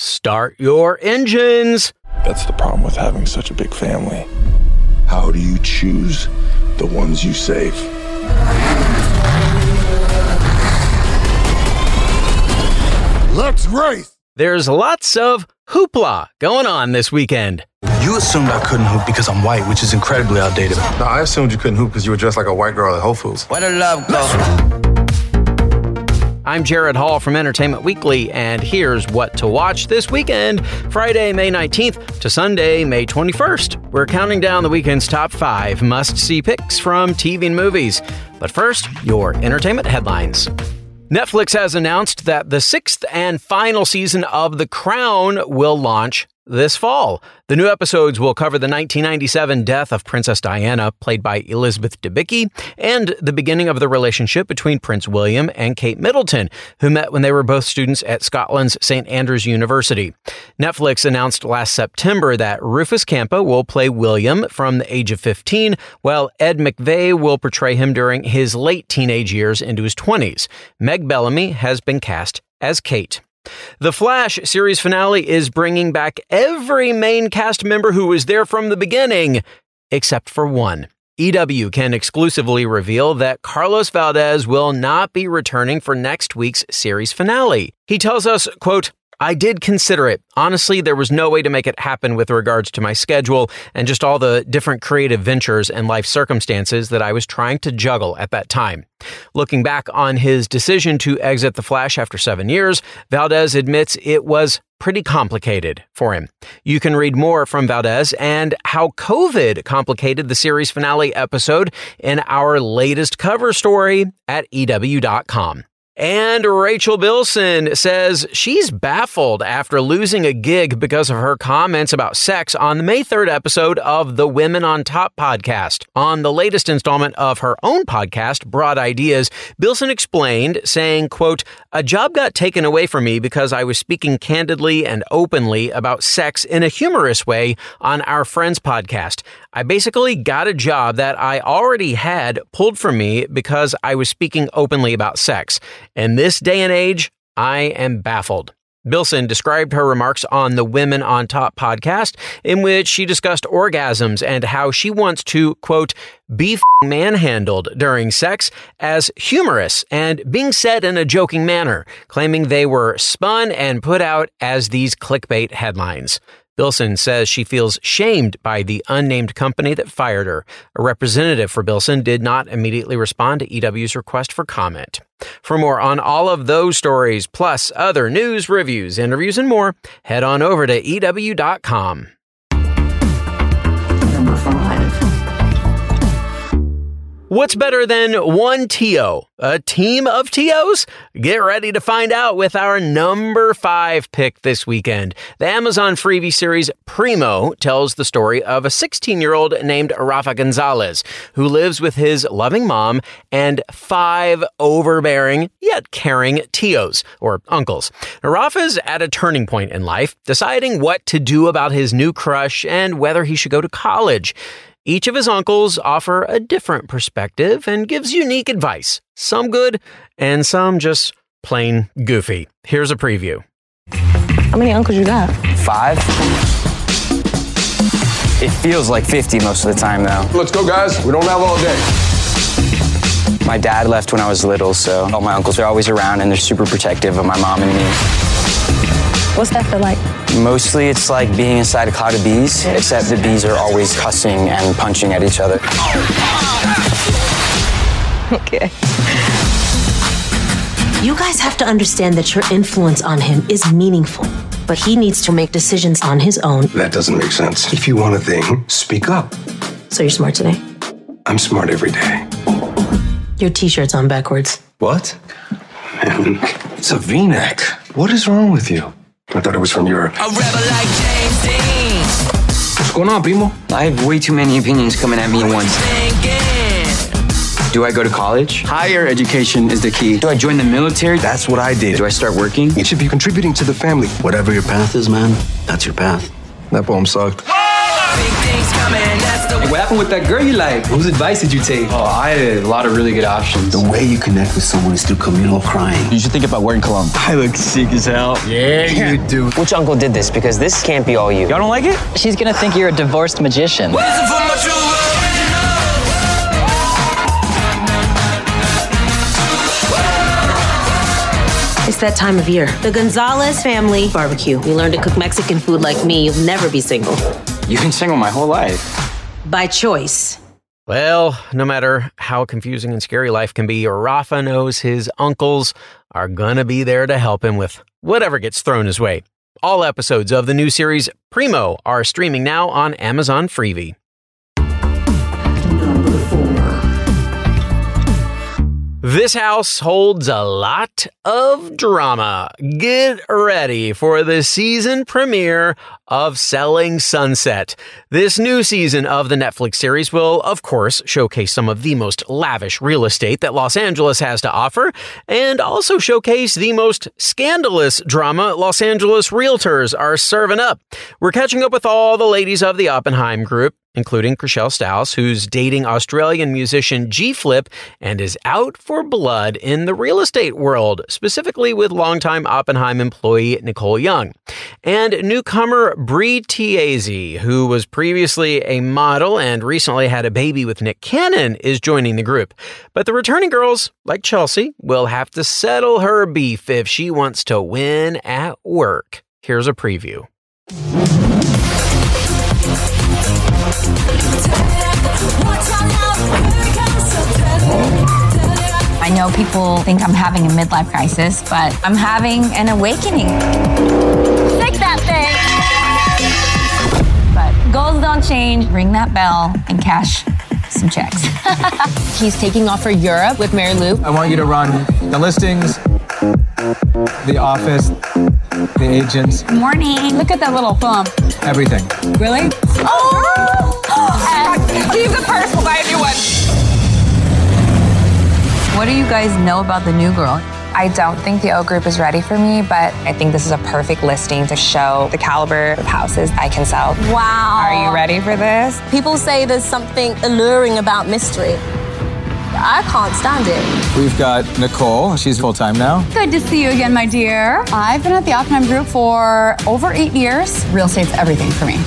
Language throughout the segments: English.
Start your engines. That's the problem with having such a big family. How do you choose the ones you save? Let's race! There's lots of hoopla going on this weekend. You assumed I couldn't hoop because I'm white, which is incredibly outdated. No, I assumed you couldn't hoop because you were dressed like a white girl at Whole Foods. What a love go? I'm Gerrad Hall from Entertainment Weekly, and here's what to watch this weekend Friday, May 19th to Sunday, May 21st. We're counting down the weekend's top five must see picks from TV and movies. But first, your entertainment headlines. Netflix has announced that the sixth and final season of The Crown will launch this fall. The new episodes will cover the 1997 death of Princess Diana, played by Elizabeth Debicki, and the beginning of the relationship between Prince William and Kate Middleton, who met when they were both students at Scotland's St. Andrews University. Netflix announced last September that Rufus Kampa will play William from the age of 15, while Ed McVey will portray him during his late teenage years into his 20s. Meg Bellamy has been cast as Kate. The Flash series finale is bringing back every main cast member who was there from the beginning, except for one. EW can exclusively reveal that Carlos Valdes will not be returning for next week's series finale. He tells us, quote, I did consider it. Honestly, there was no way to make it happen with regards to my schedule and just all the different creative ventures and life circumstances that I was trying to juggle at that time. Looking back on his decision to exit The Flash after seven years, Valdes admits it was pretty complicated for him. You can read more from Valdes and how COVID complicated the series finale episode in our latest cover story at EW.com. And Rachel Bilson says she's baffled after losing a gig because of her comments about sex on the May 3rd episode of the Women on Top podcast. On the latest installment of her own podcast, Broad Ideas, Bilson explained, saying, quote, A job got taken away from me because I was speaking candidly and openly about sex in a humorous way on our friend's podcast. I basically got a job that I already had pulled from me because I was speaking openly about sex. In this day and age, I am baffled. Bilson described her remarks on the Women on Top podcast, in which she discussed orgasms and how she wants to, quote, be manhandled during sex as humorous and being said in a joking manner, claiming they were spun and put out as these clickbait headlines. Bilson says she feels shamed by the unnamed company that fired her. A representative for Bilson did not immediately respond to EW's request for comment. For more on all of those stories, plus other news, reviews, interviews, and more, head on over to EW.com. What's better than one tío? A team of tíos? Get ready to find out with our number five pick this weekend. The Amazon Freevee series Primo tells the story of a 16 year old named Rafa Gonzalez who lives with his loving mom and five overbearing yet caring tíos or uncles. Rafa's at a turning point in life, deciding what to do about his new crush and whether he should go to college. Each of his uncles offer a different perspective and gives unique advice, some good and some just plain goofy. Here's a preview. How many uncles you got? Five? It feels like 50 most of the time, though. Let's go, guys. We don't have all day. My dad left when I was little, so all my uncles are always around and they're super protective of my mom and me. What's that feel like? Mostly it's like being inside a cloud of bees, except the bees are always cussing and punching at each other. Okay. You guys have to understand that your influence on him is meaningful, but he needs to make decisions on his own. That doesn't make sense. If you want a thing, speak up. So you're smart today. I'm smart every day. Your t-shirt's on backwards. What? Man, it's a v-neck. What is wrong with you? I thought it was from Europe. A rebel like James Dean. What's going on, Primo? I have way too many opinions coming at me at once. Do I go to college? Higher education is the key. Do I join the military? That's what I did. Do I start working? You should be contributing to the family. Whatever your path is, man, that's your path. That poem sucked. Hey, what happened with that girl you like? Whose advice did you take? Oh, I had a lot of really good options. The way you connect with someone is through communal crying. You should think about wearing cologne. I look sick as hell. Yeah, you do. Which uncle did this? Because this can't be all you. Y'all don't like it? She's gonna think you're a divorced magician. It's that time of year. The Gonzalez family barbecue. You learn to cook Mexican food like me, you'll never be single. You've been single my whole life. By choice. Well, no matter how confusing and scary life can be, Rafa knows his uncles are gonna be there to help him with whatever gets thrown his way. All episodes of the new series Primo are streaming now on Amazon Freevee. This house holds a lot of drama. Get ready for the season premiere of Selling Sunset. This new season of the Netflix series will, of course, showcase some of the most lavish real estate that Los Angeles has to offer and also showcase the most scandalous drama Los Angeles realtors are serving up. We're catching up with all the ladies of the Oppenheim group including Chrishell Stause, who's dating Australian musician G Flip and is out for blood in the real estate world, specifically with longtime Oppenheim employee Nicole Young. And newcomer Brie Tiesi, who was previously a model and recently had a baby with Nick Cannon, is joining the group. But the returning girls, like Chelsea, will have to settle her beef if she wants to win at work. Here's a preview. I know people think I'm having a midlife crisis, but I'm having an awakening. Take that thing! But goals don't change. Ring that bell and cash some checks. He's taking off for Europe with Marie-Lou. I want you to run the listings, the office, the agents, Morning. Look at that little bump. everything. Really? Oh! Leave the purse, we'll buy a new one. What do you guys know about the new girl? I don't think the O Group is ready for me, but I think this is a perfect listing to show the caliber of houses I can sell. Wow. Are you ready for this? People say there's something alluring about mystery. I can't stand it. We've got Nicole. She's full time now. Good to see you again, my dear. I've been at the Oppenheim Group for over eight years. Real estate's everything for me.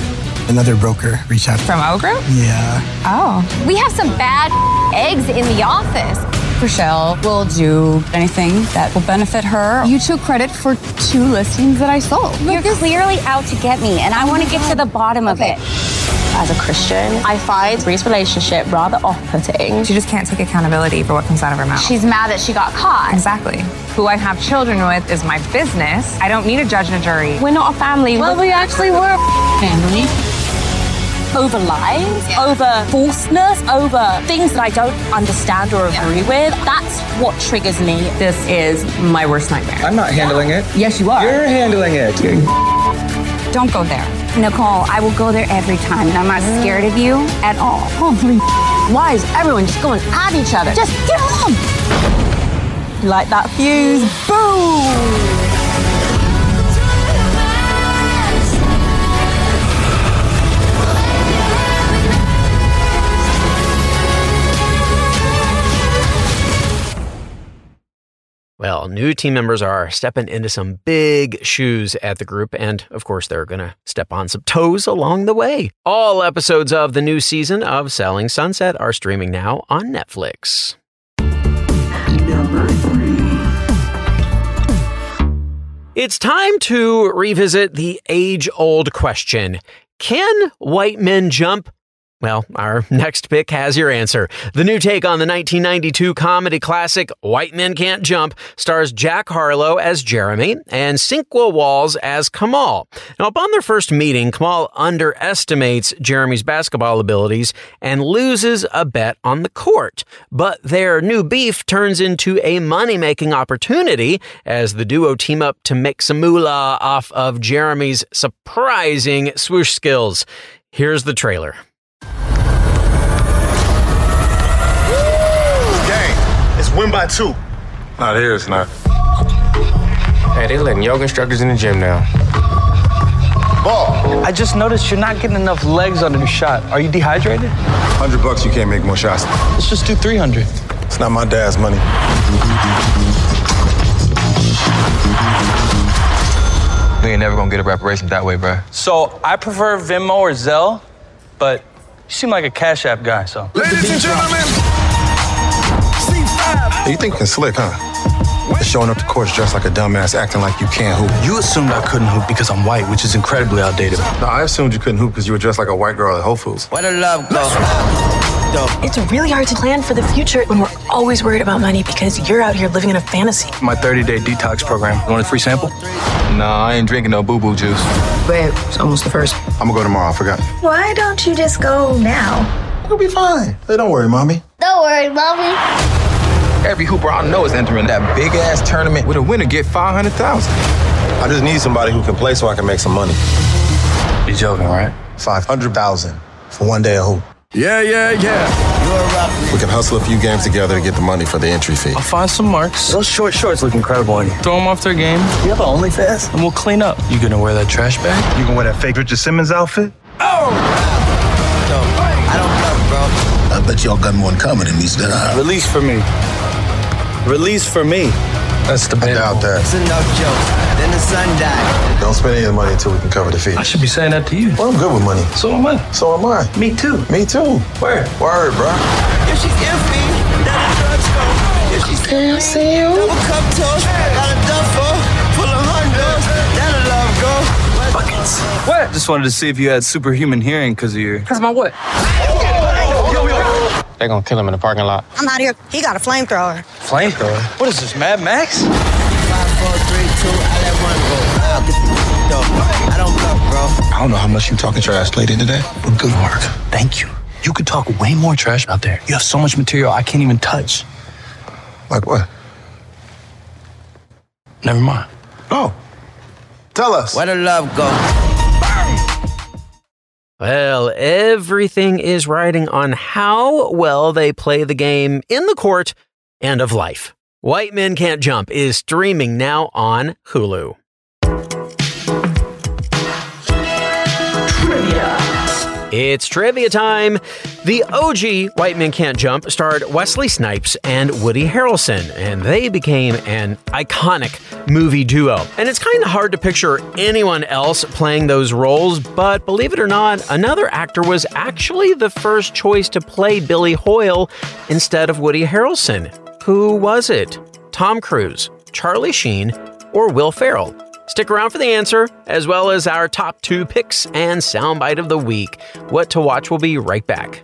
Another broker reached out. From our Group? Yeah. Oh. We have some bad eggs in the office. Rochelle will do anything that will benefit her. You took credit for two listings that I sold. You're clearly out to get me, and I want to get to the bottom of it. As a Christian, I find Brie's relationship rather off-putting. She just can't take accountability for what comes out of her mouth. She's mad that she got caught. Exactly. Who I have children with is my business. I don't need a judge and a jury. We're not a family. Well, we actually were family. Over lies, over falseness, over things that I don't understand or agree with. That's what triggers me. This is my worst nightmare. I'm not handling it. Yes, you are. You're handling it. Don't go there. Nicole, I will go there every time, and I'm not scared of you at all. Holy why is everyone just going at each other? Just get on! Like that fuse, boom! Well, new team members are stepping into some big shoes at the group, and of course, they're going to step on some toes along the way. All episodes of the new season of Selling Sunset are streaming now on Netflix. Number three. It's time to revisit the age old question Can white men jump? Well, our next pick has your answer. The new take on the 1992 comedy classic White Men Can't Jump stars Jack Harlow as Jeremy and Sinqua Walls as Kamal. Now, upon their first meeting, Kamal underestimates Jeremy's basketball abilities and loses a bet on the court. But their new beef turns into a money making opportunity as the duo team up to make some moolah off of Jeremy's surprising swoosh skills. Here's the trailer. Win by two. Not here, it's not. Hey, they're letting yoga instructors in the gym now. Ball. I I just noticed you're not getting enough legs on your shot. Are you dehydrated? 100 bucks, you can't make more shots. Let's just do 300. It's not my dad's money. We ain't never gonna get a reparation that way, bro. So I prefer Venmo or Zelle, but you seem like a Cash App guy, so. Ladies and gentlemen, C5. You thinking slick, huh? Showing up to court dressed like a dumbass, acting like you can't hoop. You assumed I couldn't hoop because I'm white, which is incredibly outdated. No, I assumed you couldn't hoop because you were dressed like a white girl at Whole Foods. Where the love go? It's really hard to plan for the future when we're always worried about money because you're out here living in a fantasy. My 30 day detox program. You want a free sample? Nah, I ain't drinking no boo boo juice. Babe, it's almost the first. I'm gonna go tomorrow, I forgot. Why don't you just go now? It'll be fine. Hey, don't worry, mommy. Don't worry, mommy. Every hooper I know is entering that big ass tournament with a winner get 500,000. I just need somebody who can play so I can make some money. You joking, right? 500,000 for one day of hoop. Yeah, yeah, yeah. We can hustle a few games together to get the money for the entry fee. I'll find some marks. Those short shorts look incredible on you. Throw them off their game. You have an OnlyFans? And we'll clean up. You gonna wear that trash bag? You gonna wear that fake Richard Simmons outfit? Oh! I don't love, bro. I bet y'all got more in common than these that I. Release for me. Release for me. That's the I doubt that. It's enough jokes. Then the sun died. Don't spend any of the money until we can cover the fee. I should be saying that to you. Well, I'm good with money. So am I. So am I. Me too. Me too. Where? Word, bro. If she's iffy, then the drugs go. If she's Can I see you? double cup toast, got a duffel full of hundos, then the love go. Buckets. What? Just wanted to see if you had superhuman hearing because of your. Because of my what? They're gonna kill him in the parking lot. I'm out here. He got a flamethrower. Flamethrower? What is this, Mad Max? Five, four, three, two, I let one go. I'll get the though. I don't. I don't know how much you talking trash lady today, but good work. Thank you. You could talk way more trash out there. You have so much material I can't even touch. Like what? Never mind. Oh. Tell us. Where the love go? Well, everything is riding on how well they play the game in the court and of life. White Men Can't Jump is streaming now on Hulu. Trivia. It's trivia time. The OG White Men Can't Jump starred Wesley Snipes and Woody Harrelson, and they became an iconic movie duo. And it's kind of hard to picture anyone else playing those roles, but believe it or not, another actor was actually the first choice to play Billy Hoyle instead of Woody Harrelson. Who was it? Tom Cruise, Charlie Sheen, or Will Ferrell? Stick around for the answer, as well as our top two picks and soundbite of the week. What to watch will be right back.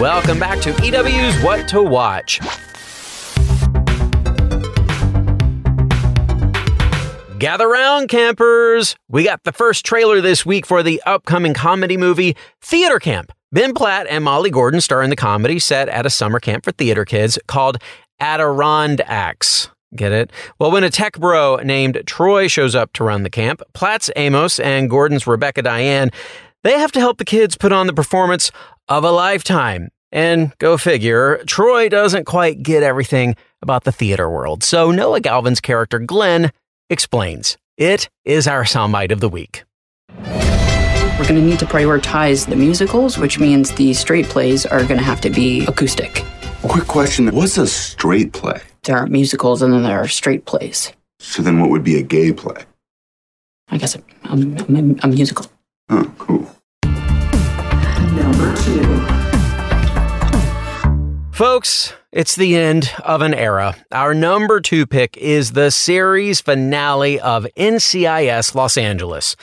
Welcome back to EW's What to Watch. Gather round, campers! We got the first trailer this week for the upcoming comedy movie Theater Camp. Ben Platt and Molly Gordon star in the comedy set at a summer camp for theater kids called AdirondActs. Get it? Well, when a tech bro named Troy shows up to run the camp, Platt's Amos and Gordon's Rebecca Diane, they have to help the kids put on the performance of a lifetime. And go figure, Troy doesn't quite get everything about the theater world. So Noah Galvin's character, Glenn, explains. It is our soundbite of the week. We're going to need to prioritize the musicals, which means the straight plays are going to have to be acoustic. Quick question What's a straight play? There are musicals and then there are straight plays. So then what would be a gay play? I guess a, a, a, a musical. Oh, cool. Folks, it's the end of an era. Our number two pick is the series finale of NCIS Los Angeles.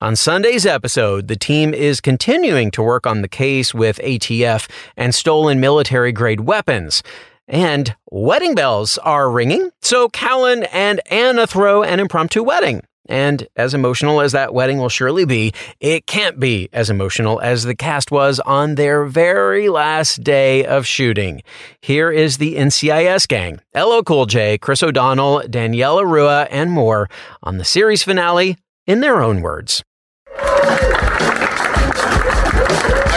On Sunday's episode, the team is continuing to work on the case with ATF and stolen military grade weapons. And wedding bells are ringing, so Callen and Anna throw an impromptu wedding. And as emotional as that wedding will surely be, it can't be as emotional as the cast was on their very last day of shooting. Here is the NCIS gang LL Cool J, Chris O'Donnell, Daniela Rua, and more on the series finale in their own words. I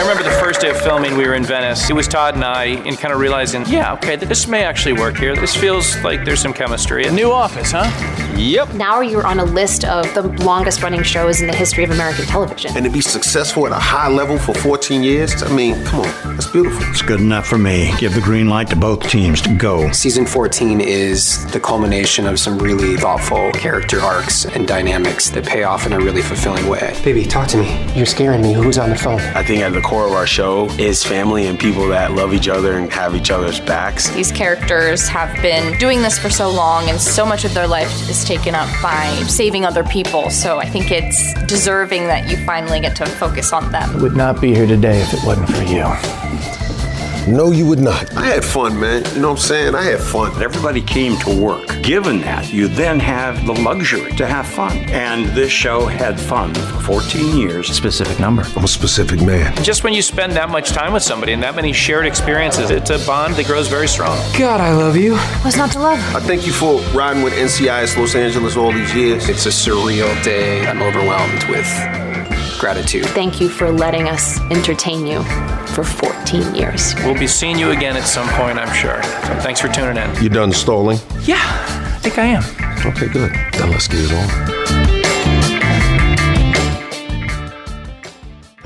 remember the first day of filming, we were in Venice. It was Todd and I, and kind of realizing, yeah, okay, this may actually work here. This feels like there's some chemistry. A new office, huh? Yep. Now you're on a list of the longest running shows in the history of American television. And to be successful at a high level for 14 years, I mean, come on, that's beautiful. It's good enough for me. Give the green light to both teams to go. Season 14 is the culmination of some really thoughtful character arcs and dynamics that pay off in a really fulfilling way. Baby, talk to me. You're scaring me. Who's on the phone? I think at the core of our show is family and people that love each other and have each other's backs. These characters have been doing this for so long, and so much of their life is taken up by saving other people. So I think it's deserving that you finally get to focus on them. I would not be here today if it wasn't for you. No, you would not. I had fun, man. You know what I'm saying? I had fun. Everybody came to work. Given that, you then have the luxury to have fun. And this show had fun for 14 years. Specific number. I'm a specific man. Just when you spend that much time with somebody and that many shared experiences, it's a bond that grows very strong. God, I love you. What's not to love? I thank you for riding with NCIS Los Angeles all these years. It's a surreal day. I'm overwhelmed with gratitude. Thank you for letting us entertain you for 14 years. We'll be seeing you again at some point, I'm sure. So thanks for tuning in. You done stalling? Yeah, I think I am. Okay, good. Then let's get it on.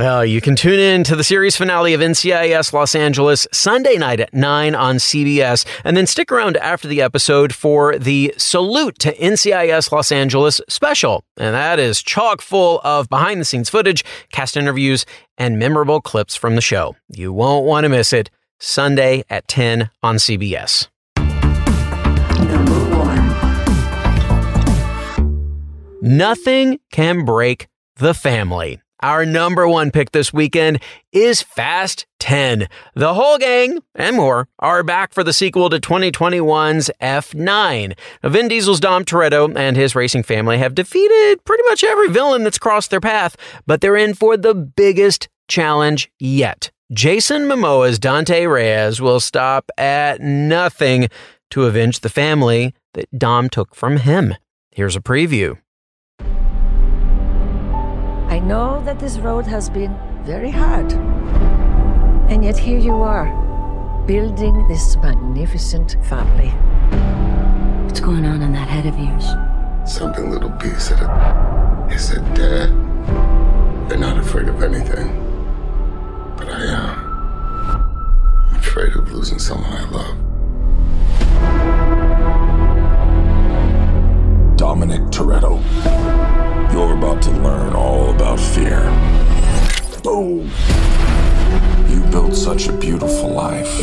Well, you can tune in to the series finale of NCIS Los Angeles Sunday night at 9 on CBS, and then stick around after the episode for the Salute to NCIS Los Angeles special. And that is chock full of behind the scenes footage, cast interviews, and memorable clips from the show. You won't want to miss it. Sunday at 10 on CBS. Nothing can break the family. Our number one pick this weekend is Fast 10. The whole gang and more are back for the sequel to 2021's F9. Now, Vin Diesel's Dom Toretto and his racing family have defeated pretty much every villain that's crossed their path, but they're in for the biggest challenge yet. Jason Momoa's Dante Reyes will stop at nothing to avenge the family that Dom took from him. Here's a preview. I know that this road has been very hard. And yet here you are, building this magnificent family. What's going on in that head of yours? Something little B said it. He said, Dad, you're not afraid of anything. But I am. I'm afraid of losing someone I love. Dominic Toretto, you're about to learn all about fear. Boom! You built such a beautiful life,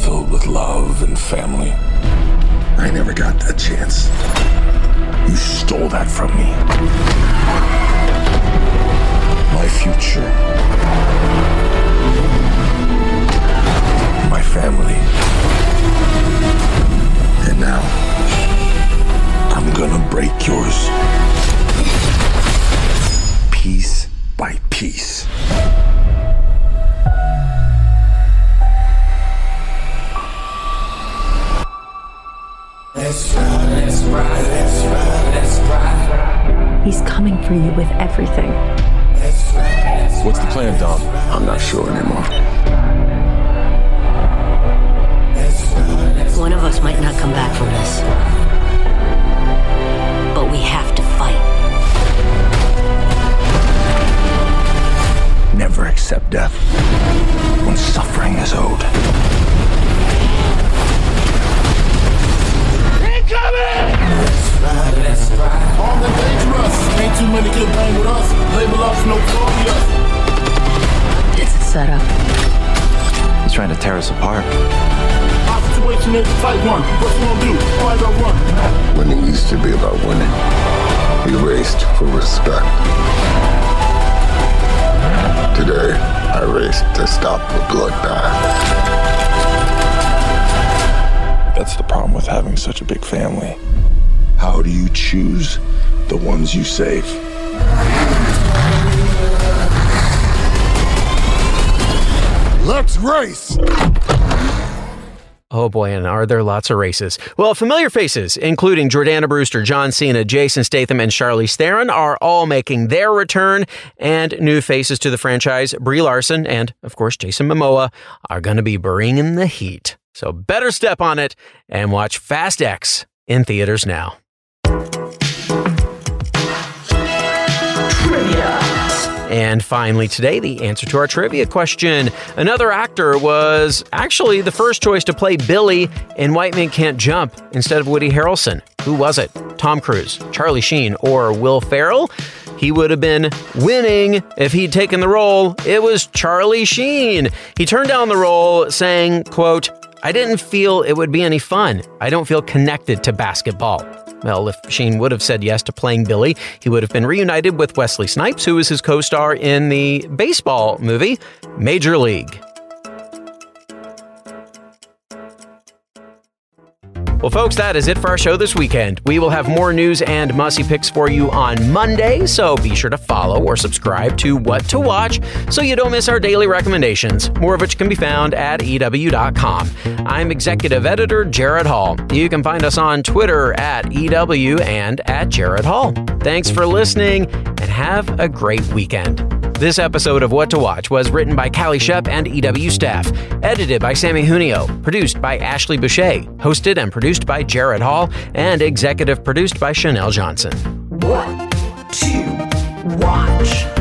filled with love and family. I never got that chance. You stole that from me. My future. My family. And now, I'm gonna break yours. Piece by piece. Let's ride, let's ride, let's ride, let's ride. He's coming for you with everything. What's the plan, Dom? I'm not sure anymore. I raced to stop the bloodbath. That's the problem with having such a big family. How do you choose the ones you save? Let's race! Oh boy, and are there lots of races? Well, familiar faces, including Jordana Brewster, John Cena, Jason Statham, and Charlize Theron, are all making their return. And new faces to the franchise, Brie Larson and, of course, Jason Momoa, are going to be bringing the heat. So better step on it and watch Fast X in theaters now. And finally, today, the answer to our trivia question. Another actor was actually the first choice to play Billy in White Man Can't Jump instead of Woody Harrelson. Who was it? Tom Cruise, Charlie Sheen, or Will Ferrell? He would have been winning if he'd taken the role. It was Charlie Sheen. He turned down the role saying, quote, I didn't feel it would be any fun. I don't feel connected to basketball. Well, if Sheen would have said yes to playing Billy, he would have been reunited with Wesley Snipes, who was his co star in the baseball movie Major League. Well, folks, that is it for our show this weekend. We will have more news and mussy picks for you on Monday, so be sure to follow or subscribe to What to Watch so you don't miss our daily recommendations, more of which can be found at EW.com. I'm executive editor Gerrad Hall. You can find us on Twitter at EW and at Gerrad Hall. Thanks for listening and have a great weekend. This episode of What to Watch was written by Calie Schepp and EW staff, edited by Samee Junio, produced by Ashley Boucher, hosted and produced by Gerrad Hall, and executive produced by Chanelle Johnson. What to watch?